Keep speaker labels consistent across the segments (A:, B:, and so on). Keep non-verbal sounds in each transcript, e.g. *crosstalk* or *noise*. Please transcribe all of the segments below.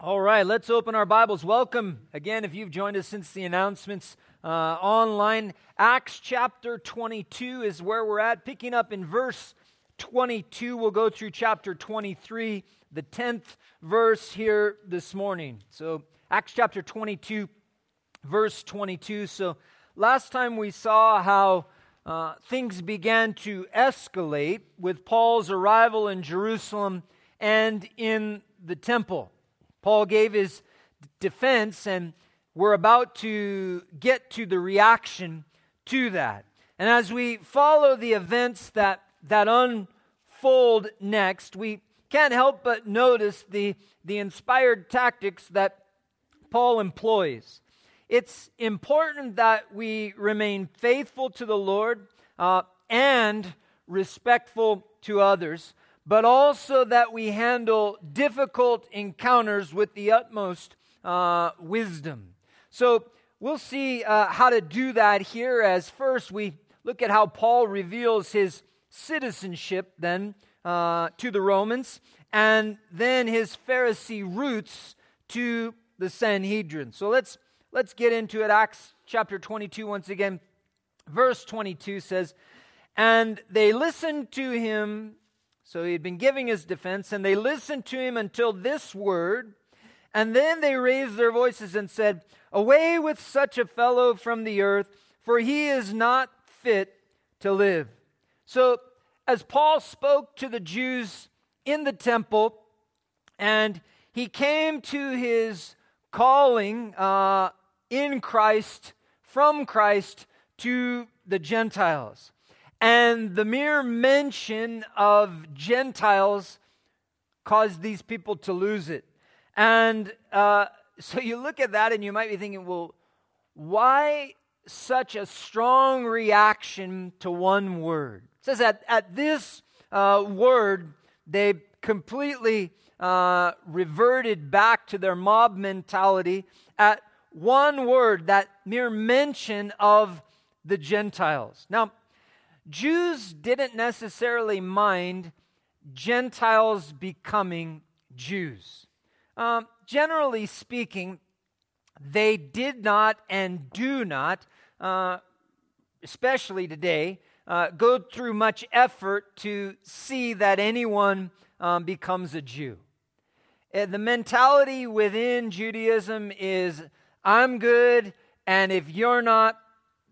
A: All right, let's open our Bibles. Welcome again, if you've joined us since the announcements uh, online. Acts chapter 22 is where we're at. Picking up in verse 22, we'll go through chapter 23, the 10th verse here this morning. So, Acts chapter 22, verse 22. So, last time we saw how uh, things began to escalate with Paul's arrival in Jerusalem and in the temple. Paul gave his defense, and we're about to get to the reaction to that. And as we follow the events that, that unfold next, we can't help but notice the, the inspired tactics that Paul employs. It's important that we remain faithful to the Lord uh, and respectful to others but also that we handle difficult encounters with the utmost uh, wisdom. So we'll see uh, how to do that here as first we look at how Paul reveals his citizenship then uh, to the Romans and then his Pharisee roots to the Sanhedrin. So let's let's get into it. Acts chapter 22 once again. Verse 22 says, And they listened to him so he had been giving his defense, and they listened to him until this word. And then they raised their voices and said, Away with such a fellow from the earth, for he is not fit to live. So, as Paul spoke to the Jews in the temple, and he came to his calling uh, in Christ, from Christ to the Gentiles. And the mere mention of Gentiles caused these people to lose it. And uh, so you look at that and you might be thinking, well, why such a strong reaction to one word? It says that at this uh, word, they completely uh, reverted back to their mob mentality at one word, that mere mention of the Gentiles. Now, Jews didn't necessarily mind Gentiles becoming Jews. Um, generally speaking, they did not and do not, uh, especially today, uh, go through much effort to see that anyone um, becomes a Jew. Uh, the mentality within Judaism is I'm good, and if you're not,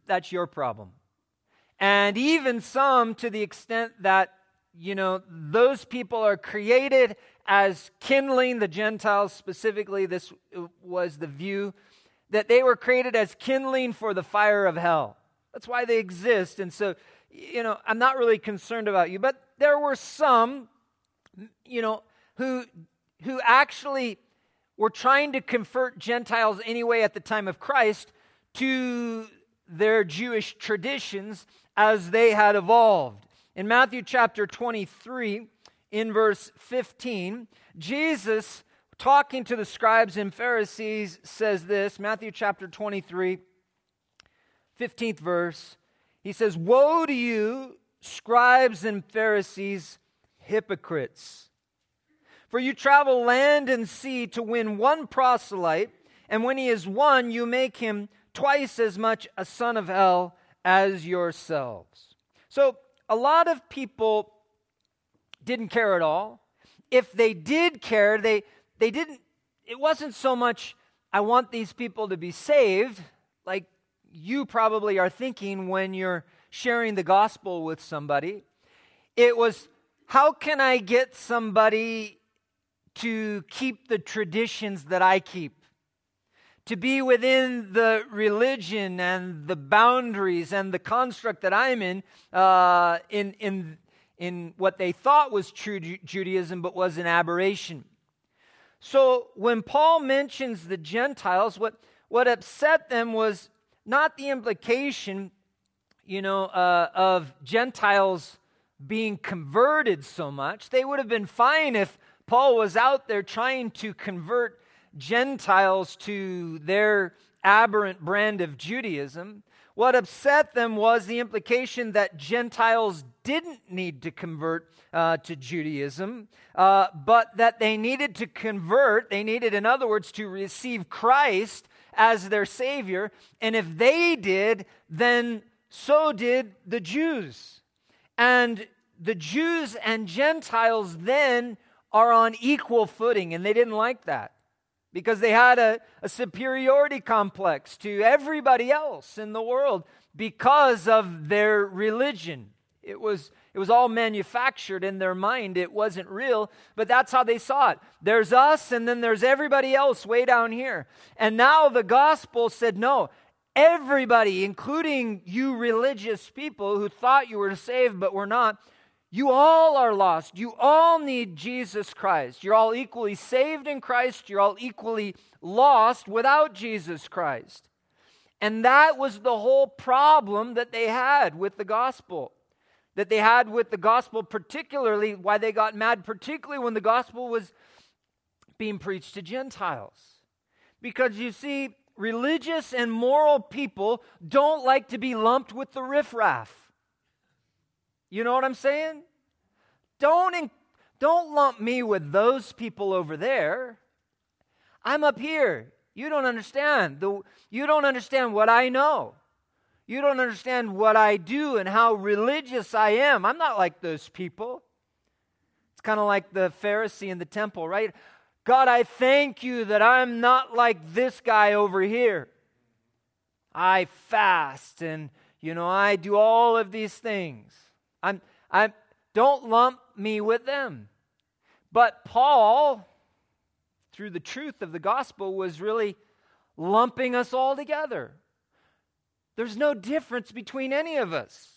A: that's your problem. And even some to the extent that, you know, those people are created as kindling, the Gentiles specifically, this was the view, that they were created as kindling for the fire of hell. That's why they exist. And so, you know, I'm not really concerned about you. But there were some, you know, who who actually were trying to convert Gentiles anyway at the time of Christ to their Jewish traditions as they had evolved. In Matthew chapter 23, in verse 15, Jesus, talking to the scribes and Pharisees, says this Matthew chapter 23, 15th verse. He says, Woe to you, scribes and Pharisees, hypocrites! For you travel land and sea to win one proselyte, and when he is won, you make him twice as much a son of hell as yourselves. So, a lot of people didn't care at all. If they did care, they, they didn't, it wasn't so much, I want these people to be saved, like you probably are thinking when you're sharing the gospel with somebody. It was, how can I get somebody to keep the traditions that I keep? To be within the religion and the boundaries and the construct that I'm in, uh, in, in, in what they thought was true Judaism but was an aberration. So when Paul mentions the Gentiles, what, what upset them was not the implication, you know, uh, of Gentiles being converted so much. They would have been fine if Paul was out there trying to convert Gentiles to their aberrant brand of Judaism. What upset them was the implication that Gentiles didn't need to convert uh, to Judaism, uh, but that they needed to convert. They needed, in other words, to receive Christ as their Savior. And if they did, then so did the Jews. And the Jews and Gentiles then are on equal footing, and they didn't like that because they had a, a, superiority complex to everybody else in the world because of their religion. It was, it was all manufactured in their mind. It wasn't real, but that's how they saw it. There's us, and then there's everybody else way down here. And now the gospel said, no, everybody, including you religious people who thought you were saved but were not, you all are lost. You all need Jesus Christ. You're all equally saved in Christ. You're all equally lost without Jesus Christ. And that was the whole problem that they had with the gospel. That they had with the gospel, particularly why they got mad, particularly when the gospel was being preached to Gentiles. Because you see, religious and moral people don't like to be lumped with the riffraff. You know what I'm saying? Don't, in, don't lump me with those people over there. I'm up here. You don't understand. The, you don't understand what I know. You don't understand what I do and how religious I am. I'm not like those people. It's kind of like the Pharisee in the temple, right? God, I thank you that I'm not like this guy over here. I fast and, you know, I do all of these things. I'm, I'm, don't lump me with them. But Paul, through the truth of the gospel, was really lumping us all together. There's no difference between any of us.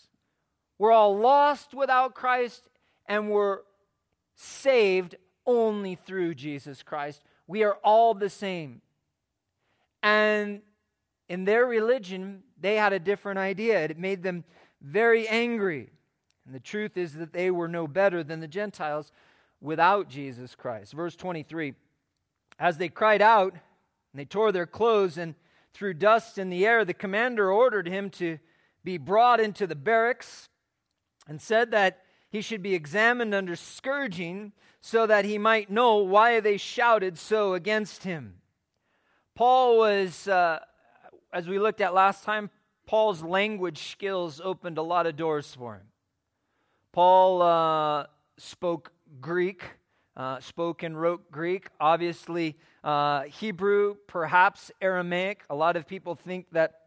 A: We're all lost without Christ, and we're saved only through Jesus Christ. We are all the same. And in their religion, they had a different idea. It made them very angry. And the truth is that they were no better than the Gentiles without Jesus Christ. Verse 23 As they cried out, and they tore their clothes and threw dust in the air, the commander ordered him to be brought into the barracks and said that he should be examined under scourging so that he might know why they shouted so against him. Paul was, uh, as we looked at last time, Paul's language skills opened a lot of doors for him. Paul uh, spoke Greek, uh, spoke and wrote Greek, obviously uh, Hebrew, perhaps Aramaic. A lot of people think that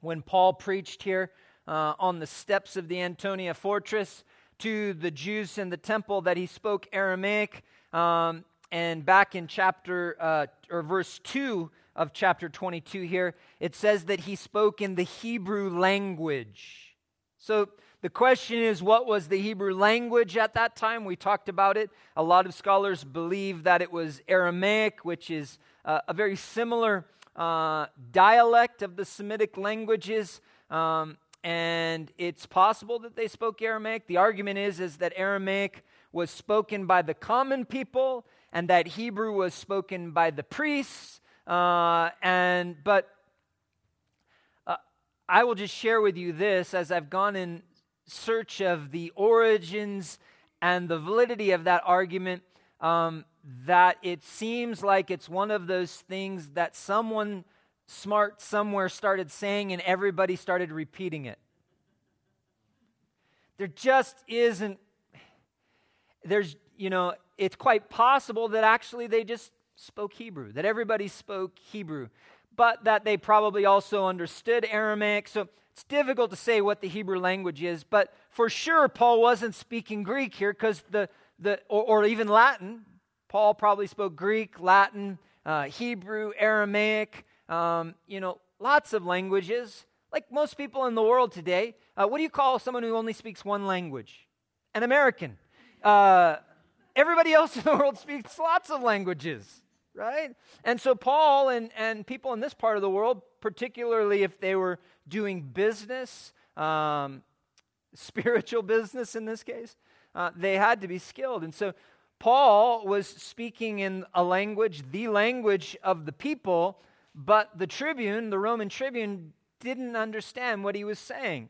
A: when Paul preached here uh, on the steps of the Antonia fortress to the Jews in the temple, that he spoke Aramaic. Um, and back in chapter uh, or verse 2 of chapter 22 here, it says that he spoke in the Hebrew language. So the question is, what was the Hebrew language at that time? We talked about it. A lot of scholars believe that it was Aramaic, which is uh, a very similar uh, dialect of the Semitic languages. Um, and it's possible that they spoke Aramaic. The argument is, is that Aramaic was spoken by the common people and that Hebrew was spoken by the priests. Uh, and but uh, I will just share with you this as I've gone in search of the origins and the validity of that argument um, that it seems like it's one of those things that someone smart somewhere started saying and everybody started repeating it. There just isn't, there's, you know, it's quite possible that actually they just spoke Hebrew, that everybody spoke Hebrew, but that they probably also understood Aramaic. So it's difficult to say what the Hebrew language is, but for sure Paul wasn't speaking Greek here because the, the or, or, even Latin. Paul probably spoke Greek, Latin, uh, Hebrew, Aramaic, um, you know, lots of languages. Like most people in the world today, uh, what do you call someone who only speaks one language? An American. Uh, everybody else *laughs* in the world speaks lots of languages right? And so Paul and, and people in this part of the world, particularly if they were doing business, um, *laughs* spiritual business in this case, uh, they had to be skilled. And so Paul was speaking in a language, the language of the people, but the tribune, the Roman tribune, didn't understand what he was saying.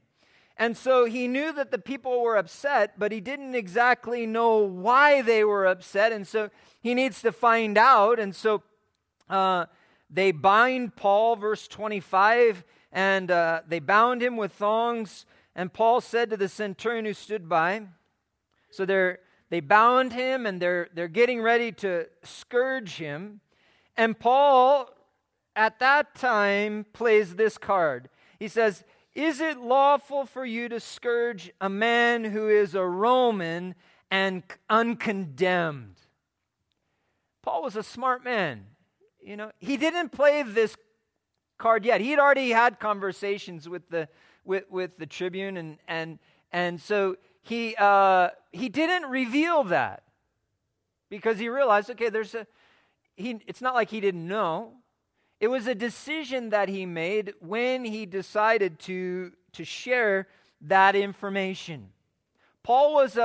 A: And so he knew that the people were upset, but he didn't exactly know why they were upset. And so he needs to find out. And so uh, they bind Paul, verse 25, and uh, they bound him with thongs. And Paul said to the centurion who stood by, so they're, they bound him and they're, they're getting ready to scourge him. And Paul, at that time, plays this card. He says, is it lawful for you to scourge a man who is a Roman and uncondemned? Paul was a smart man. You know, he didn't play this card yet. He'd already had conversations with the with, with the tribune and and and so he uh, he didn't reveal that because he realized okay there's a he it's not like he didn't know it was a decision that he made when he decided to, to share that information. Paul was a,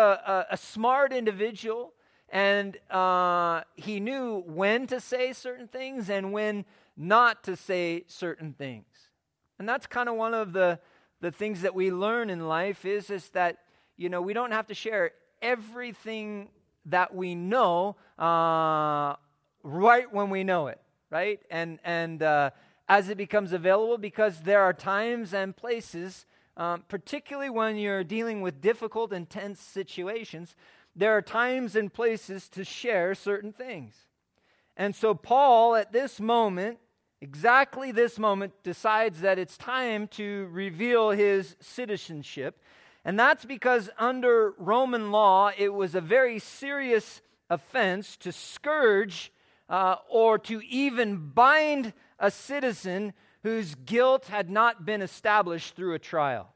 A: a, a smart individual, and uh, he knew when to say certain things and when not to say certain things. And that's kind of one of the, the things that we learn in life is, is that, you know, we don't have to share everything that we know uh, right when we know it right? And, and uh, as it becomes available, because there are times and places, um, particularly when you're dealing with difficult, intense situations, there are times and places to share certain things. And so, Paul, at this moment, exactly this moment, decides that it's time to reveal his citizenship. And that's because under Roman law, it was a very serious offense to scourge uh, or to even bind a citizen whose guilt had not been established through a trial.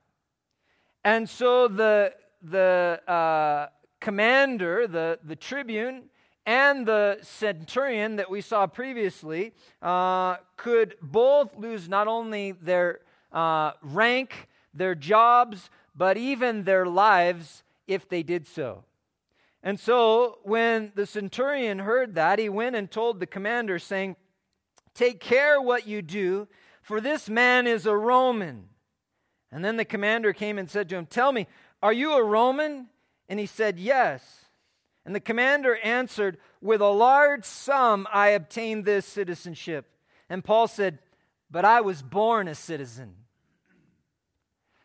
A: And so the, the uh, commander, the, the tribune, and the centurion that we saw previously uh, could both lose not only their uh, rank, their jobs, but even their lives if they did so. And so when the centurion heard that, he went and told the commander, saying, Take care what you do, for this man is a Roman. And then the commander came and said to him, Tell me, are you a Roman? And he said, Yes. And the commander answered, With a large sum I obtained this citizenship. And Paul said, But I was born a citizen.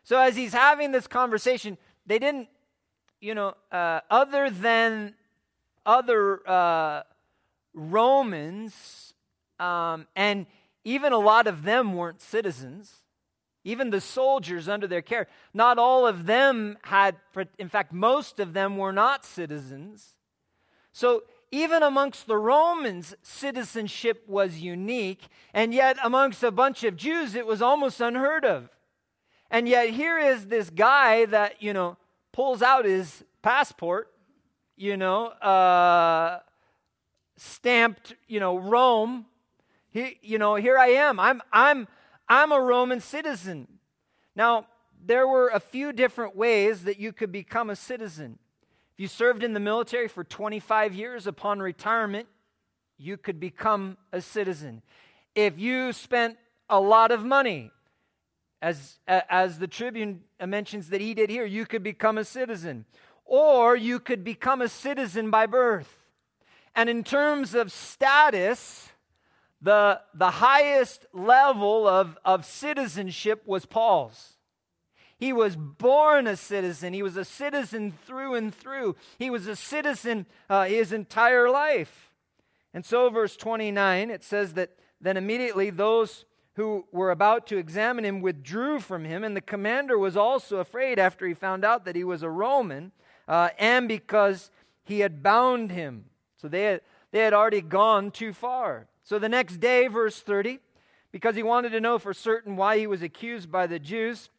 A: So as he's having this conversation, they didn't you know, uh, other than other uh, Romans, um, and even a lot of them weren't citizens, even the soldiers under their care, not all of them had, in fact, most of them were not citizens. So even amongst the Romans, citizenship was unique, and yet amongst a bunch of Jews, it was almost unheard of. And yet here is this guy that, you know, pulls out his passport, you know, uh, stamped, you know, Rome. He, you know, here I am. I'm, I'm, I'm a Roman citizen. Now, there were a few different ways that you could become a citizen. If you served in the military for 25 years upon retirement, you could become a citizen. If you spent a lot of money, as, as the Tribune mentions that he did here, you could become a citizen. Or you could become a citizen by birth. And in terms of status, the, the highest level of, of citizenship was Paul's. He was born a citizen. He was a citizen through and through. He was a citizen uh, his entire life. And so, verse 29, it says that then immediately those who were about to examine him withdrew from him, and the commander was also afraid after he found out that he was a Roman, uh, and because he had bound him. So they had, they had already gone too far. So the next day, verse 30, because he wanted to know for certain why he was accused by the Jews,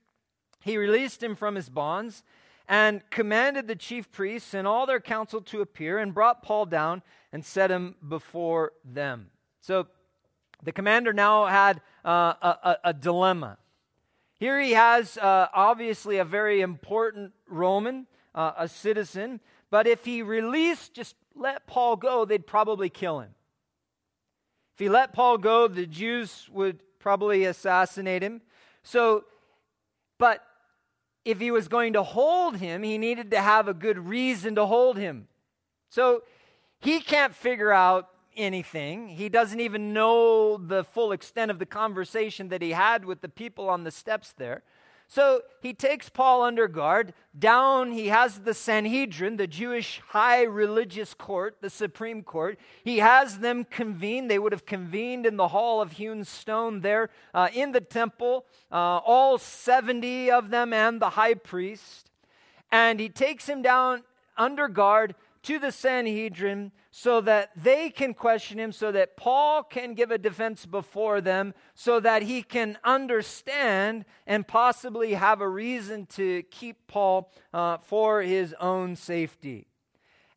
A: he released him from his bonds and commanded the chief priests and all their council to appear and brought Paul down and set him before them. So the commander now had uh, a, a, dilemma. Here he has uh, obviously a very important Roman, uh, a citizen, but if he released, just let Paul go, they'd probably kill him. If he let Paul go, the Jews would probably assassinate him. So, but if he was going to hold him, he needed to have a good reason to hold him. So he can't figure out anything. He doesn't even know the full extent of the conversation that he had with the people on the steps there. So he takes Paul under guard. Down, he has the Sanhedrin, the Jewish high religious court, the Supreme Court. He has them convene. They would have convened in the hall of hewn stone there uh, in the temple, uh, all 70 of them and the high priest. And he takes him down under guard to the Sanhedrin so that they can question him, so that Paul can give a defense before them, so that he can understand and possibly have a reason to keep Paul uh, for his own safety.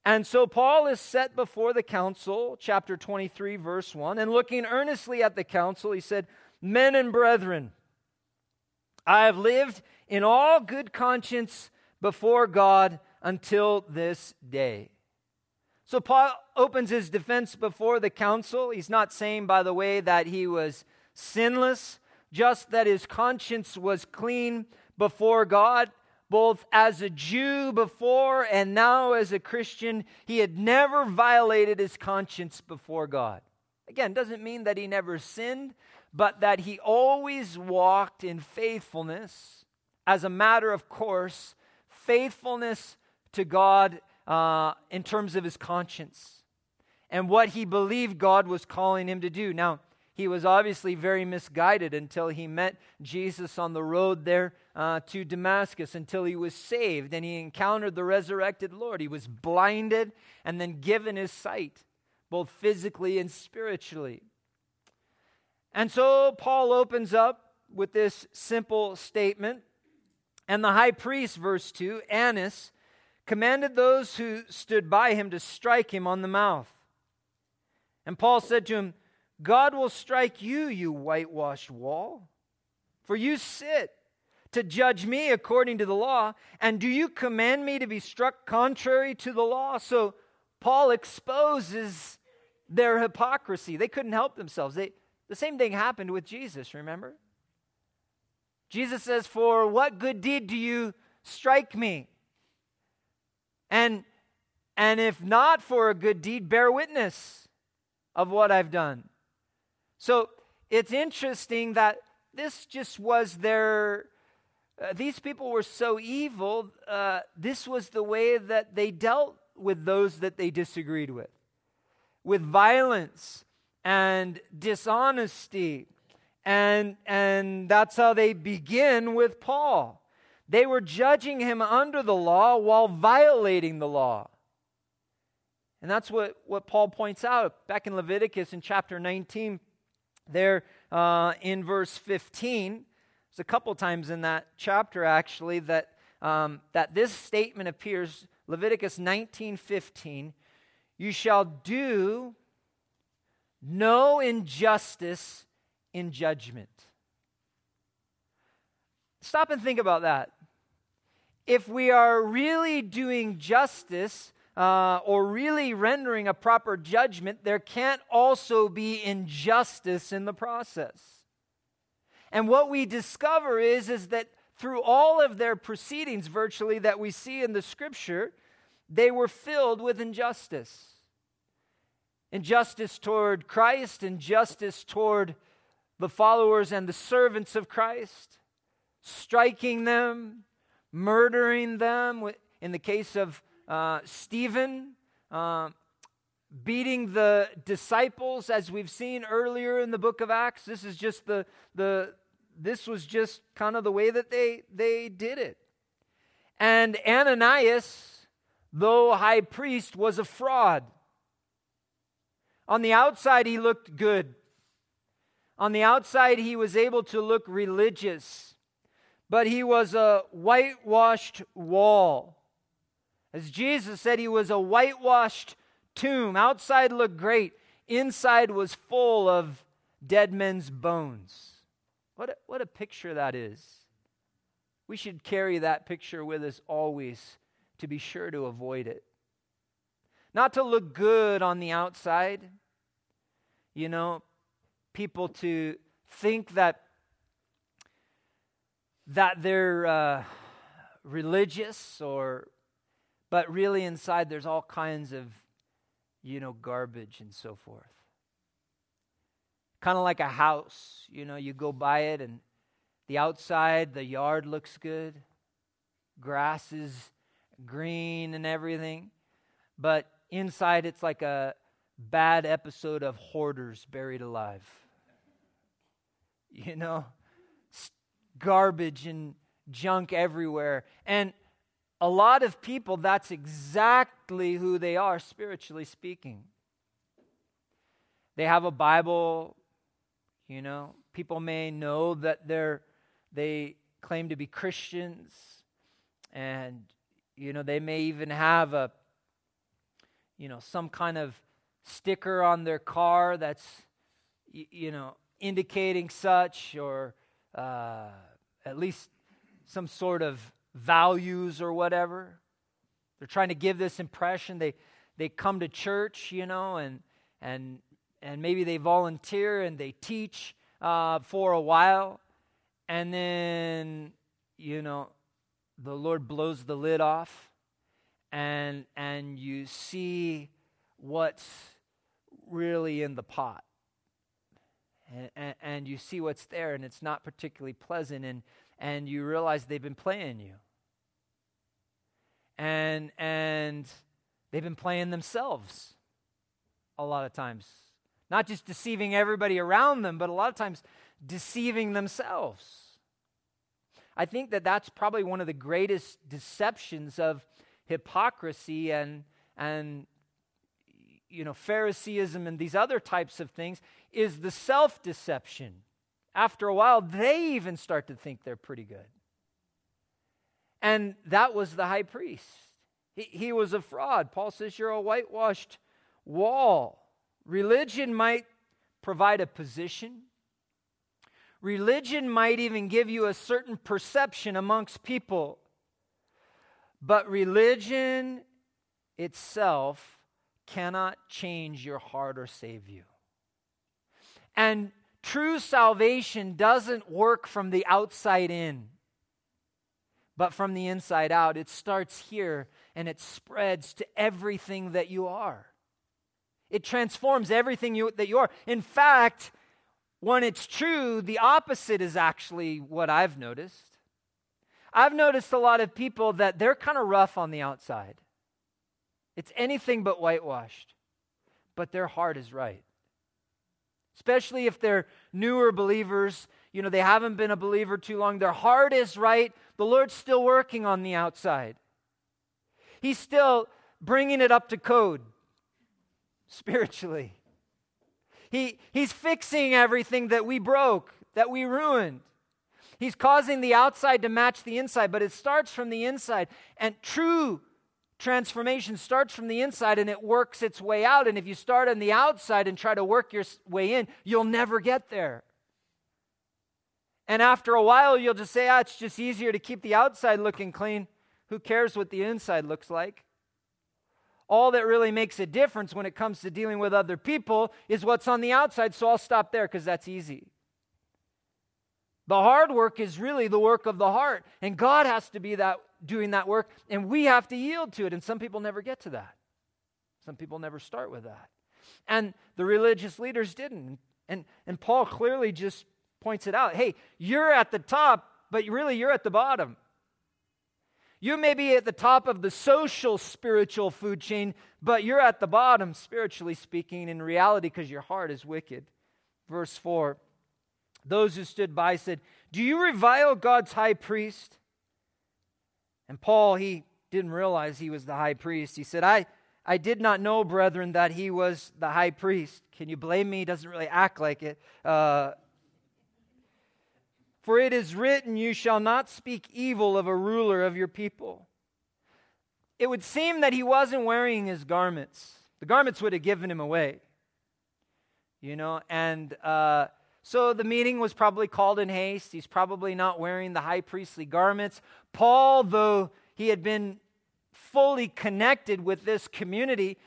A: And so Paul is set before the council, chapter 23, verse 1, and looking earnestly at the council, he said, Men and brethren, I have lived in all good conscience before God until this day. So Paul opens his defense before the council. He's not saying, by the way, that he was sinless, just that his conscience was clean before God, both as a Jew before and now as a Christian. He had never violated his conscience before God. Again, doesn't mean that he never sinned, but that he always walked in faithfulness as a matter of course, faithfulness to God uh, in terms of his conscience and what he believed God was calling him to do. Now, he was obviously very misguided until he met Jesus on the road there uh, to Damascus, until he was saved and he encountered the resurrected Lord. He was blinded and then given his sight, both physically and spiritually. And so Paul opens up with this simple statement. And the high priest, verse 2, Annas, commanded those who stood by him to strike him on the mouth. And Paul said to him, God will strike you, you whitewashed wall, for you sit to judge me according to the law, and do you command me to be struck contrary to the law? So Paul exposes their hypocrisy. They couldn't help themselves. They, the same thing happened with Jesus, remember? Jesus says, For what good deed do you strike me? And, and if not for a good deed, bear witness of what I've done. So it's interesting that this just was their, uh, these people were so evil, uh, this was the way that they dealt with those that they disagreed with, with violence and dishonesty. And, and that's how they begin with Paul. They were judging him under the law while violating the law. And that's what, what Paul points out back in Leviticus in chapter 19, there uh, in verse 15. There's a couple times in that chapter actually that, um, that this statement appears. Leviticus 19 15. You shall do no injustice in judgment. Stop and think about that if we are really doing justice uh, or really rendering a proper judgment, there can't also be injustice in the process. And what we discover is, is that through all of their proceedings, virtually, that we see in the scripture, they were filled with injustice. Injustice toward Christ, injustice toward the followers and the servants of Christ, striking them, murdering them. In the case of uh, Stephen, uh, beating the disciples, as we've seen earlier in the book of Acts. This is just the, the this was just kind of the way that they, they did it. And Ananias, though high priest, was a fraud. On the outside, he looked good. On the outside, he was able to look religious but he was a whitewashed wall. As Jesus said, he was a whitewashed tomb. Outside looked great, inside was full of dead men's bones. What a, what a picture that is. We should carry that picture with us always to be sure to avoid it. Not to look good on the outside, you know, people to think that that they're uh, religious or but really inside there's all kinds of you know garbage and so forth. Kind of like a house you know you go by it and the outside the yard looks good. Grass is green and everything. But inside it's like a bad episode of hoarders buried alive. You know garbage and junk everywhere. And a lot of people, that's exactly who they are, spiritually speaking. They have a Bible, you know. People may know that they're they claim to be Christians, and you know they may even have a you know some kind of sticker on their car that's you know indicating such or uh, at least some sort of values or whatever. They're trying to give this impression. They, they come to church, you know, and, and, and maybe they volunteer and they teach uh, for a while. And then, you know, the Lord blows the lid off and, and you see what's really in the pot and, and, you see what's there, and it's not particularly pleasant, and, and you realize they've been playing you. And, and they've been playing themselves a lot of times. Not just deceiving everybody around them, but a lot of times deceiving themselves. I think that that's probably one of the greatest deceptions of hypocrisy and, and you know, Phariseeism and these other types of things is the self deception. After a while, they even start to think they're pretty good. And that was the high priest. He, he was a fraud. Paul says, You're a whitewashed wall. Religion might provide a position, religion might even give you a certain perception amongst people. But religion itself cannot change your heart or save you. And true salvation doesn't work from the outside in, but from the inside out. It starts here and it spreads to everything that you are. It transforms everything you, that you are. In fact, when it's true, the opposite is actually what I've noticed. I've noticed a lot of people that they're kind of rough on the outside. It's anything but whitewashed, but their heart is right especially if they're newer believers. You know, they haven't been a believer too long. Their heart is right. The Lord's still working on the outside, He's still bringing it up to code spiritually. He, he's fixing everything that we broke, that we ruined. He's causing the outside to match the inside, but it starts from the inside. And true transformation starts from the inside and it works its way out. And if you start on the outside and try to work your way in, you'll never get there. And after a while, you'll just say, ah, it's just easier to keep the outside looking clean. Who cares what the inside looks like? All that really makes a difference when it comes to dealing with other people is what's on the outside, so I'll stop there because that's easy. The hard work is really the work of the heart, and God has to be that doing that work, and we have to yield to it. And some people never get to that. Some people never start with that. And the religious leaders didn't. And, and Paul clearly just points it out hey, you're at the top, but really you're at the bottom. You may be at the top of the social spiritual food chain, but you're at the bottom, spiritually speaking, in reality, because your heart is wicked. Verse 4 Those who stood by said, Do you revile God's high priest? And Paul, he didn't realize he was the high priest. He said, I, I did not know, brethren, that he was the high priest. Can you blame me? He doesn't really act like it. Uh, For it is written, You shall not speak evil of a ruler of your people. It would seem that he wasn't wearing his garments. The garments would have given him away. You know, and uh, so the meeting was probably called in haste. He's probably not wearing the high priestly garments. Paul, though he had been fully connected with this community,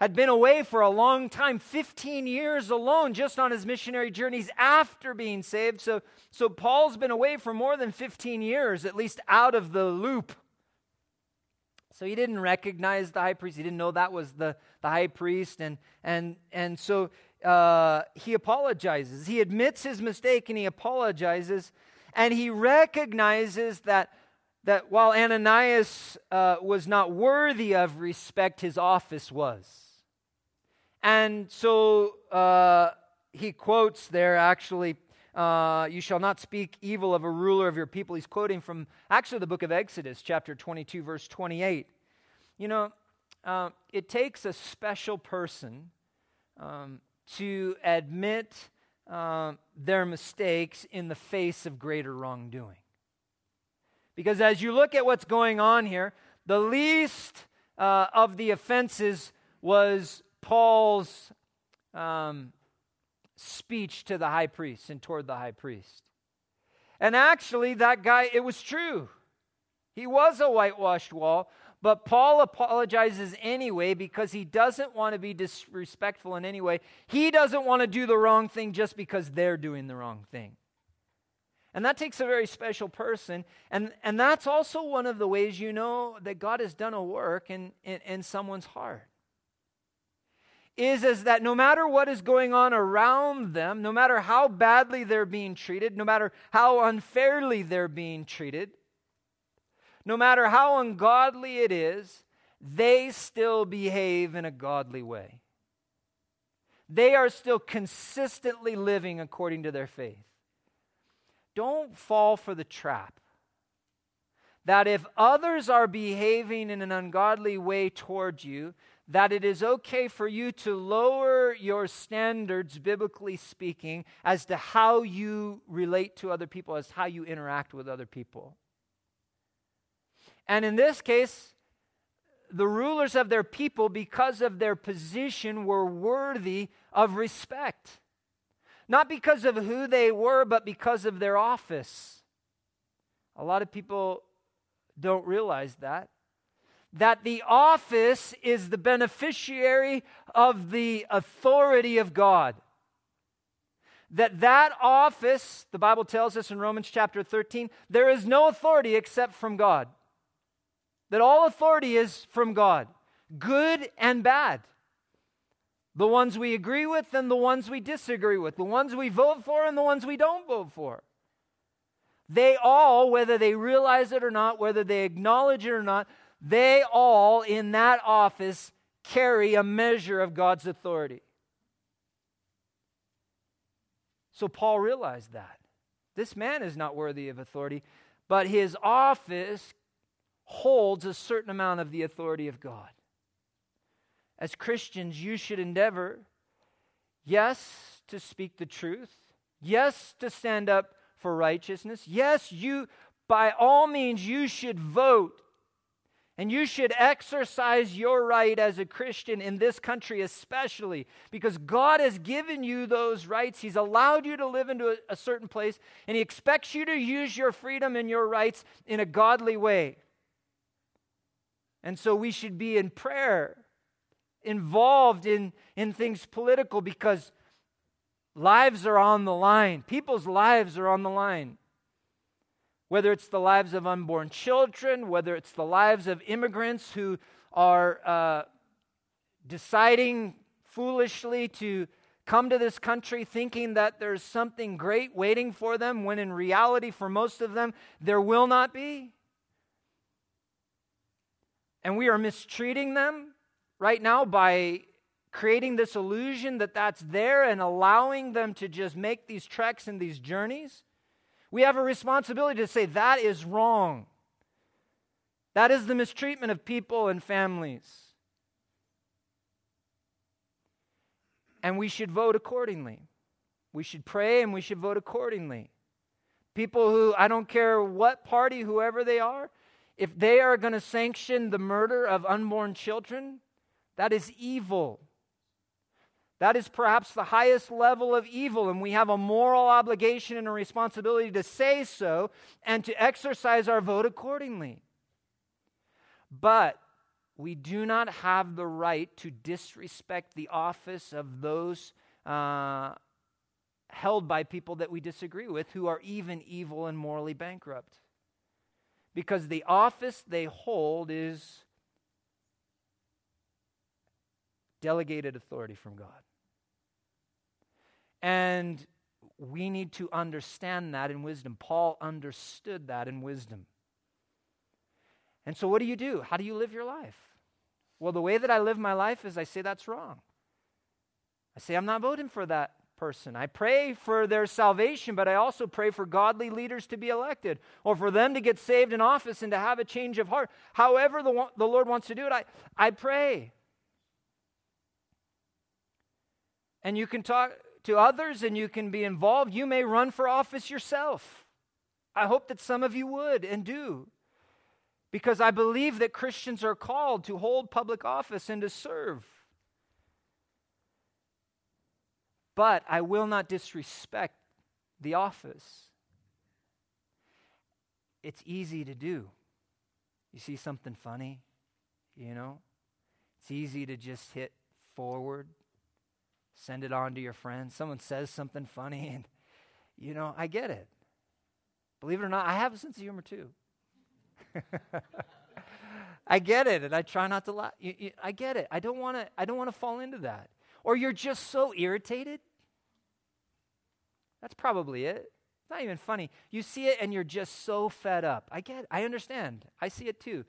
A: had been away for a long time 15 years alone just on his missionary journeys after being saved. So, so Paul's been away for more than 15 years, at least out of the loop. So he didn't recognize the high priest. He didn't know that was the, the high priest. And, and, and so uh, he apologizes. He admits his mistake and he apologizes. And he recognizes that, that while Ananias uh, was not worthy of respect, his office was. And so uh, he quotes there actually, uh, you shall not speak evil of a ruler of your people. He's quoting from actually the book of Exodus, chapter 22, verse 28. You know, uh, it takes a special person um, to admit uh, their mistakes in the face of greater wrongdoing. Because as you look at what's going on here, the least uh, of the offenses was Paul's um, speech to the high priest and toward the high priest. And actually, that guy, it was true. He was a whitewashed wall, but Paul apologizes anyway because he doesn't want to be disrespectful in any way. He doesn't want to do the wrong thing just because they're doing the wrong thing. And that takes a very special person. And, and that's also one of the ways you know that God has done a work in, in, in someone's heart is, is that no matter what is going on around them, no matter how badly they're being treated, no matter how unfairly they're being treated, no matter how ungodly it is, they still behave in a godly way. They are still consistently living according to their faith. Don't fall for the trap that if others are behaving in an ungodly way toward you, that it is okay for you to lower your standards, biblically speaking, as to how you relate to other people, as how you interact with other people. And in this case, the rulers of their people, because of their position, were worthy of respect. Not because of who they were, but because of their office. A lot of people don't realize that that the office is the beneficiary of the authority of God. That that office, the Bible tells us in Romans chapter 13, there is no authority except from God. That all authority is from God, good and bad. The ones we agree with and the ones we disagree with, the ones we vote for and the ones we don't vote for. They all, whether they realize it or not, whether they acknowledge it or not, they all in that office carry a measure of God's authority. So Paul realized that. This man is not worthy of authority, but his office holds a certain amount of the authority of God. As Christians, you should endeavor, yes, to speak the truth, yes, to stand up for righteousness, yes, you, by all means, you should vote and you should exercise your right as a Christian in this country, especially because God has given you those rights. He's allowed you to live into a, a, certain place, and He expects you to use your freedom and your rights in a godly way. And so we should be in prayer, involved in, in things political because lives are on the line. People's lives are on the line whether it's the lives of unborn children, whether it's the lives of immigrants who are uh, deciding foolishly to come to this country thinking that there's something great waiting for them, when in reality, for most of them, there will not be. And we are mistreating them right now by creating this illusion that that's there and allowing them to just make these treks and these journeys. We have a responsibility to say that is wrong. That is the mistreatment of people and families. And we should vote accordingly. We should pray and we should vote accordingly. People who, I don't care what party, whoever they are, if they are going to sanction the murder of unborn children, that is evil. That is perhaps the highest level of evil, and we have a moral obligation and a responsibility to say so and to exercise our vote accordingly. But we do not have the right to disrespect the office of those uh, held by people that we disagree with who are even evil and morally bankrupt. Because the office they hold is delegated authority from God. And we need to understand that in wisdom. Paul understood that in wisdom. And so, what do you do? How do you live your life? Well, the way that I live my life is I say that's wrong. I say I'm not voting for that person. I pray for their salvation, but I also pray for godly leaders to be elected or for them to get saved in office and to have a change of heart. However, the, the Lord wants to do it, I, I pray. And you can talk to others and you can be involved. You may run for office yourself. I hope that some of you would and do because I believe that Christians are called to hold public office and to serve. But I will not disrespect the office. It's easy to do. You see something funny, you know? It's easy to just hit forward, send it on to your friends. Someone says something funny, and, you know, I get it. Believe it or not, I have a sense of humor too. *laughs* I get it, and I try not to laugh. I get it. I don't want to. I don't want to fall into that. Or you're just so irritated. That's probably it. It's not even funny. You see it, and you're just so fed up. I get. I understand. I see it too.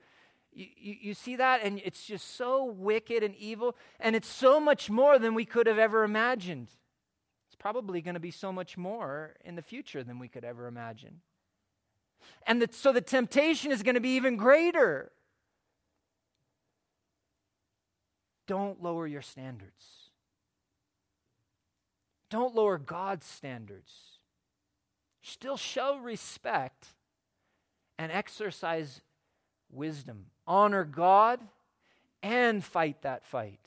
A: You, you, you see that, and it's just so wicked and evil, and it's so much more than we could have ever imagined. It's probably going to be so much more in the future than we could ever imagine. And the, so the temptation is going to be even greater. Don't lower your standards. Don't lower God's standards. Still show respect and exercise wisdom. Honor God and fight that fight.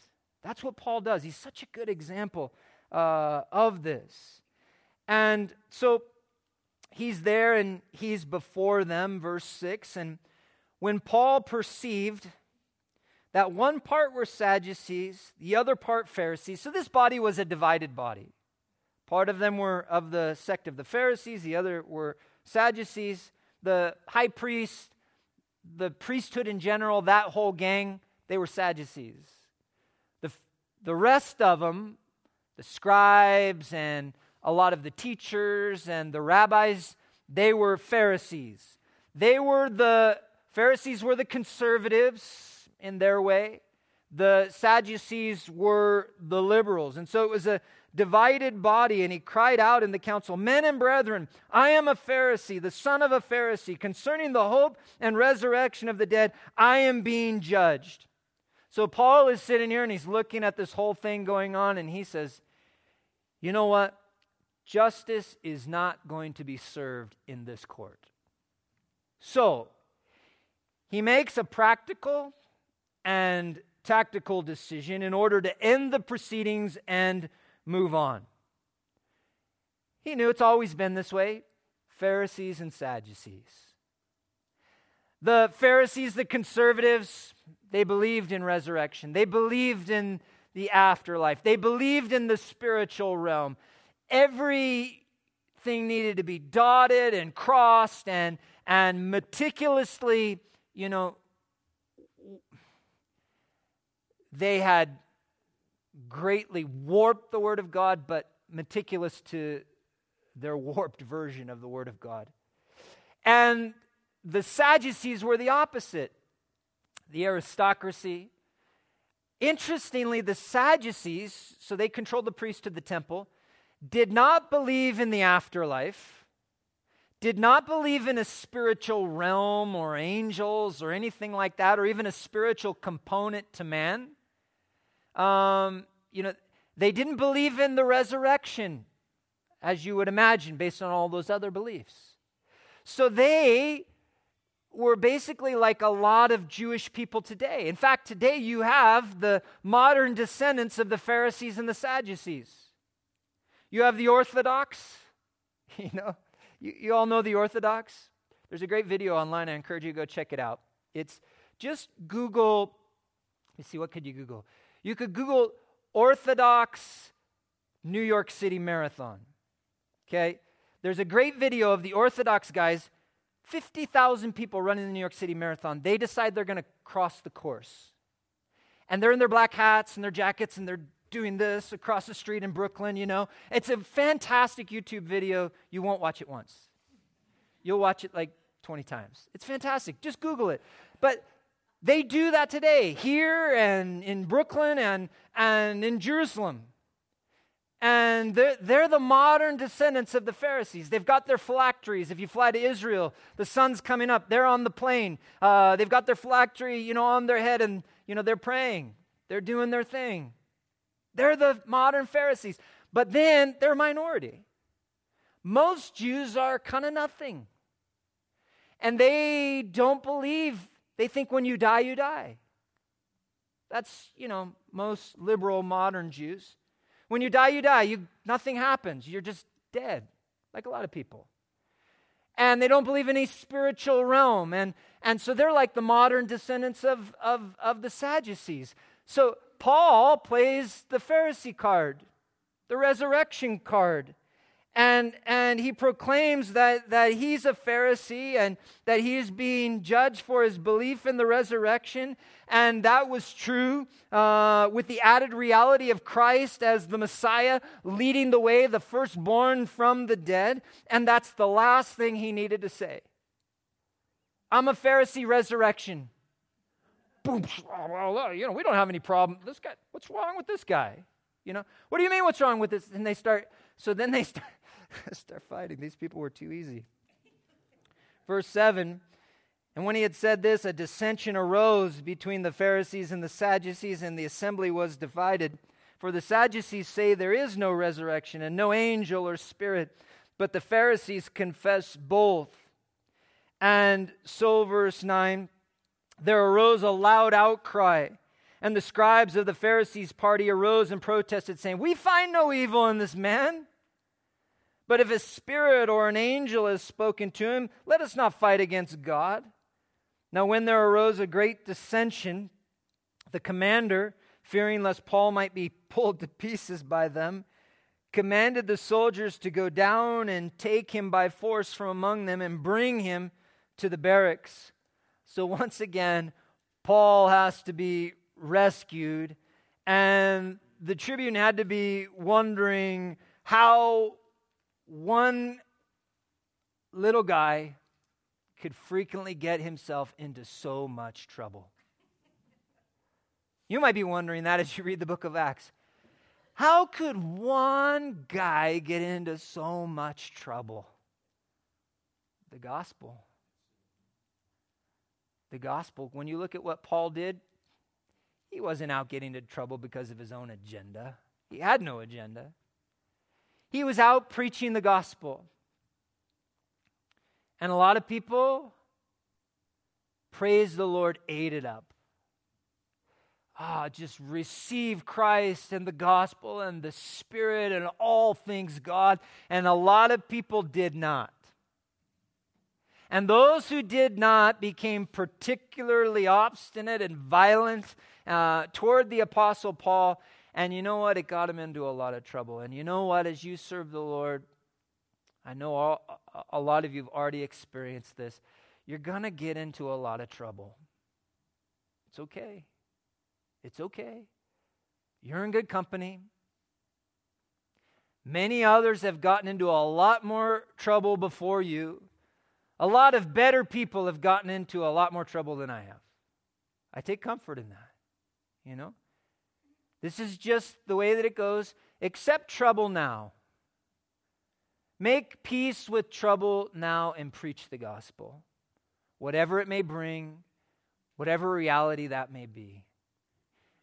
A: That's what Paul does. He's such a good example uh, of this. And so he's there and he's before them, verse 6. And when Paul perceived that one part were Sadducees, the other part Pharisees, so this body was a divided body. Part of them were of the sect of the Pharisees, the other were Sadducees. The high priest, the priesthood in general, that whole gang, they were Sadducees. The, the rest of them, the scribes and a lot of the teachers and the rabbis, they were Pharisees. They were the Pharisees were the conservatives in their way. The Sadducees were the liberals. And so it was a divided body, and he cried out in the council, Men and brethren, I am a Pharisee, the son of a Pharisee. Concerning the hope and resurrection of the dead, I am being judged. So Paul is sitting here and he's looking at this whole thing going on, and he says, You know what? Justice is not going to be served in this court. So, he makes a practical and tactical decision in order to end the proceedings and move on. He knew it's always been this way Pharisees and Sadducees. The Pharisees, the conservatives, they believed in resurrection. They believed in the afterlife. They believed in the spiritual realm everything needed to be dotted and crossed and, and meticulously, you know, they had greatly warped the Word of God, but meticulous to their *laughs* warped version of the Word of God. And the Sadducees were the opposite the aristocracy. Interestingly, the Sadducees, so they controlled the priest of the temple, did not believe in the afterlife, did not believe in a spiritual realm or angels or anything like that, or even a spiritual component to man. Um, you know, they didn't believe in the resurrection, as you would imagine, based on all those other beliefs. So they were basically like a lot of Jewish people today. In fact, today you have the modern descendants of the Pharisees and the Sadducees. You have the Orthodox. *laughs* You know, you, you all know the Orthodox. There's a great video online. I encourage you to go check it out. It's just Google You see, what could you Google? You could Google Orthodox New York City Marathon. Okay? There's a great video of the Orthodox guys, 50,000 people running the New York City Marathon. They decide they're going to cross the course. And they're in their black hats and their jackets and they're doing this across the street in Brooklyn, you know. It's a fantastic YouTube video. You won't watch it once. You'll watch it like 20 times. It's fantastic. Just Google it. But they do that today, here and in Brooklyn and, and in Jerusalem. And they're, they're, the modern descendants of the Pharisees. They've got their phylacteries. If you fly to Israel, the sun's coming up. They're on the plane. Uh, they've got their phylactery, you know, on their head, and you know they're praying. They're doing their thing. They're the modern Pharisees. But then they're a minority. Most Jews are kind of nothing. And they don't believe they think when you die, you die. That's, you know, most liberal modern Jews. When you die, you die. You, nothing happens. You're just dead, like a lot of people. And they don't believe in any spiritual realm. And, and so they're like the modern descendants of, of, of the Sadducees. So Paul plays the Pharisee card, the resurrection card and and he proclaims that that he's a pharisee and that he is being judged for his belief in the resurrection. And that was true uh, with the added reality of christ as the messiah leading the way the firstborn from the dead. And that's the last thing he needed to say. I'm a pharisee resurrection. Boom *laughs* you know we don't have any problem. This guy what's wrong with this guy? You know what do you mean what's wrong with this? And they start so then they start *laughs* start fighting. These people were too easy. Verse 7 And when he had said this, a dissension arose between the Pharisees and the Sadducees, and the assembly was divided. For the Sadducees say there is no resurrection and no angel or spirit, but the Pharisees confess both. And so, verse 9, there arose a loud outcry. And the scribes of the Pharisees' party arose and protested, saying, We find no evil in this man. But if a spirit or an angel has spoken to him, let us not fight against God. Now, when there arose a great dissension, the commander, fearing lest Paul might be *laughs* pulled to pieces by them, commanded the soldiers to go down and take him by force from among them and bring him to the barracks. So, *laughs* once again, Paul has to be rescued, and the tribune had to be wondering how one little guy could frequently get himself into so much trouble. You might be wondering that as you read the book of Acts. How could one guy get into so much trouble? The gospel. The gospel. When you look at what Paul did, he wasn't out getting into trouble because of his own agenda. He had no agenda. He was out preaching the gospel. And a lot of people, praise the Lord, ate it up. Ah, just receive Christ and the gospel and the Spirit and all things God. And a lot of people did not. And those who did not became particularly obstinate and violent uh, toward the Apostle Paul and you know what? It got him into a lot of trouble. And you know what? As you serve the Lord, I know all, a lot of you have already experienced this. You're going to get into a lot of trouble. It's okay. It's okay. You're in good company. Many others have gotten into a lot more trouble before you. A lot of better people have gotten into a lot more trouble than I have. I take comfort in that, you know? This is just the way that it goes. Accept trouble now. Make peace with trouble now and preach the gospel, whatever it may bring, whatever reality that may be.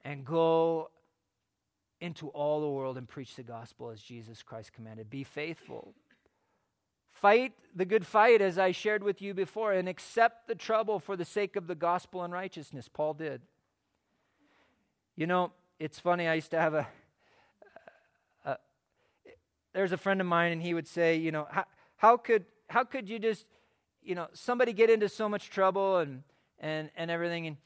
A: And go into all the world and preach the gospel as Jesus Christ commanded. Be faithful. Fight the good fight, as I shared with you before, and accept the trouble for the sake of the gospel and righteousness. Paul did. You know, it's funny. I used to have a, a, a, there's a friend of mine, and he would say, you know, how, how could how could you just, you know, somebody get into so much trouble and and and everything, and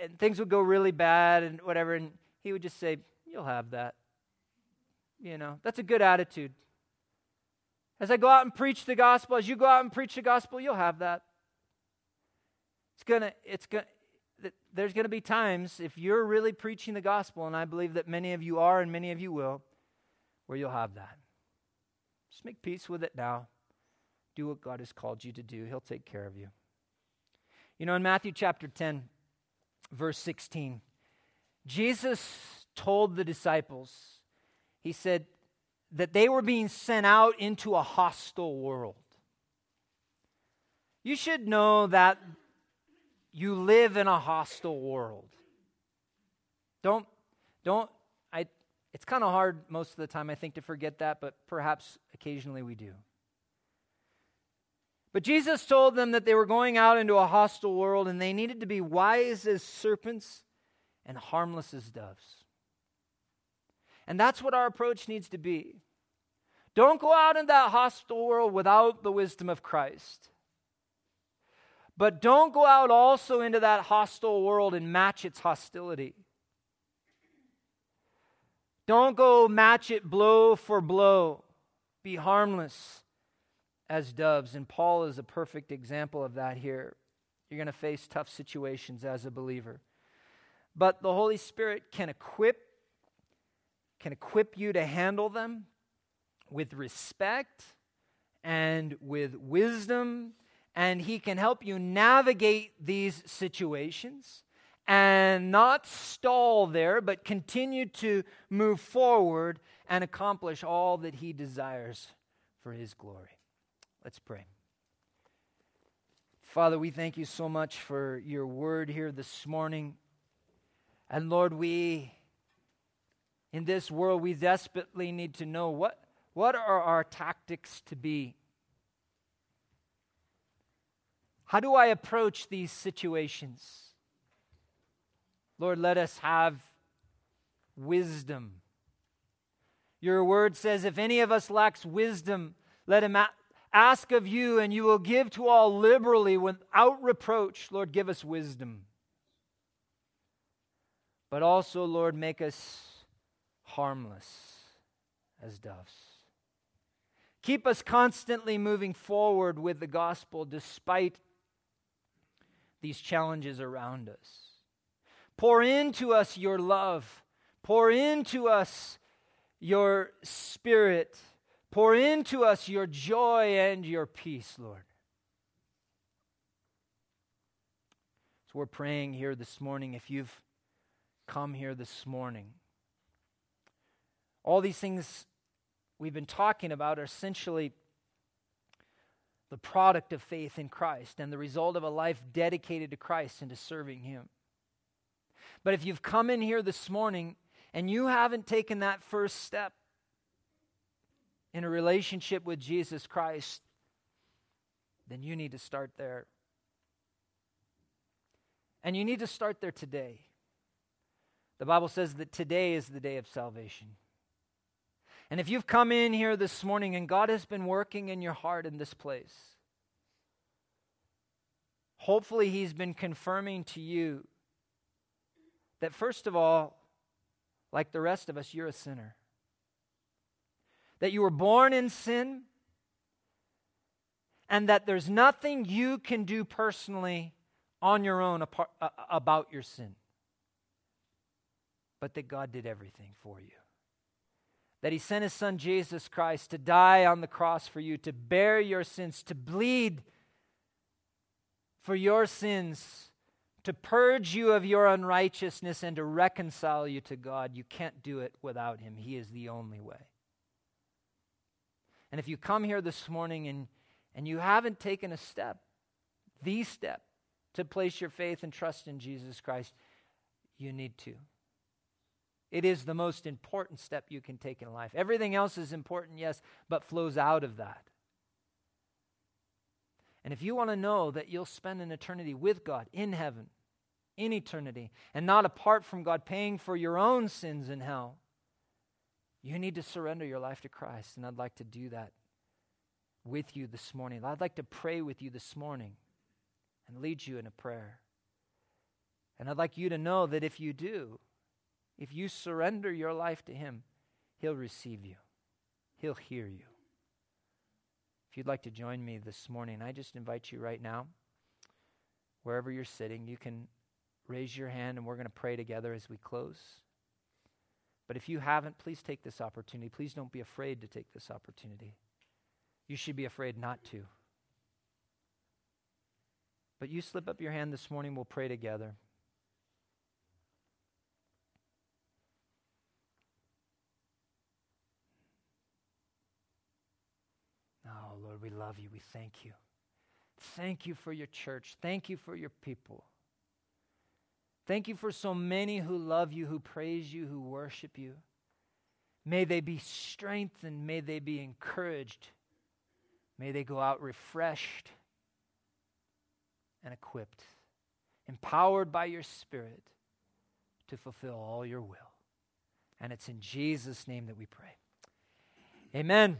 A: and things would go really bad and whatever, and he would just say, You'll have that. You know, that's a good attitude. As I go out and preach the gospel, as you go out and preach the gospel, you'll have that. It's gonna, it's gonna, there's gonna be times if you're really preaching the gospel, and I believe that many of you are and many of you will, where you'll have that. Just make peace with it now. Do what God has called you to do. He'll take care of you. You know, in Matthew chapter 10, verse 16, Jesus told the disciples, He said, that they were being sent out into a hostile world. You should know that you live in a hostile world. Don't, don't, I, it's kind of hard most of the time, I think, to forget that, but perhaps occasionally we do. But Jesus told them that they were going out into a hostile world and they needed to be wise as serpents and harmless as doves. And that's what our approach needs to be. Don't go out in that hostile world without the wisdom of Christ. But don't go out also into that hostile world and match its hostility. Don't go match it blow for blow. Be harmless as doves. And Paul is a perfect example of that here. You're going to face tough situations as a believer. But the Holy Spirit can equip can equip you to handle them with respect and with wisdom, and He can help you navigate these situations and not stall there, but continue to move forward and accomplish all that He desires for His glory. Let's pray. Father, we thank you so much for your word here this morning. And Lord, we in this world, we desperately need to know what, what are our tactics to be? How do I approach these situations? Lord, let us have wisdom. Your word says, if any of us lacks wisdom, let him ask of you, and you will give to all liberally without reproach. Lord, give us wisdom. But also, Lord, make us harmless as doves. Keep us constantly moving forward with the gospel despite these challenges around us. Pour into us your love. Pour into us your spirit. Pour into us your joy and your peace, Lord. So we're praying here this morning. If you've come here this morning all these things we've been talking about are essentially the product of faith in Christ and the result of a life dedicated to Christ and to serving Him. But if you've come in here this morning and you haven't taken that first step in a relationship with Jesus Christ, then you need to start there. And you need to start there today. The Bible says that today is the day of salvation. And if you've come in here this morning and God has been working in your heart in this place, hopefully He's been confirming to you that, first of all, like the rest of us, you're a sinner. That you were born in sin, and that there's nothing you can do personally on your own apart, uh, about your sin, but that God did everything for you that he sent his son Jesus Christ to die on the cross for you, to bear your sins, to bleed for your sins, to purge you of your unrighteousness, and to reconcile you to God. You can't do it without him. He is the only way. And if you come here this morning and, and you haven't taken a step, the step, to place your faith and trust in Jesus Christ, you need to. It is the most important step you can take in life. Everything else is important, yes, but flows out of that. And if you want to know that you'll spend an eternity with God in heaven, in eternity, and not apart from God, paying for your own sins in hell, you need to surrender your life to Christ. And I'd like to do that with you this morning. I'd like to pray with you this morning and lead you in a prayer. And I'd like you to know that if you do, if you surrender your life to Him, He'll receive you, He'll hear you. If you'd like to join me this morning, I just invite you right now, wherever you're sitting, you can raise your hand and we're going to pray together as we close. But if you haven't, please take this opportunity. Please don't be afraid to take this opportunity. You should be afraid not to. But you slip up your hand this morning, we'll pray together. Oh, Lord, we love you. We thank you. Thank you for your church. Thank you for your people. Thank you for so many who love you, who praise you, who worship you. May they be strengthened. May they be encouraged. May they go out refreshed and equipped, empowered by your Spirit to fulfill all your will. And it's in Jesus' name that we pray. Amen.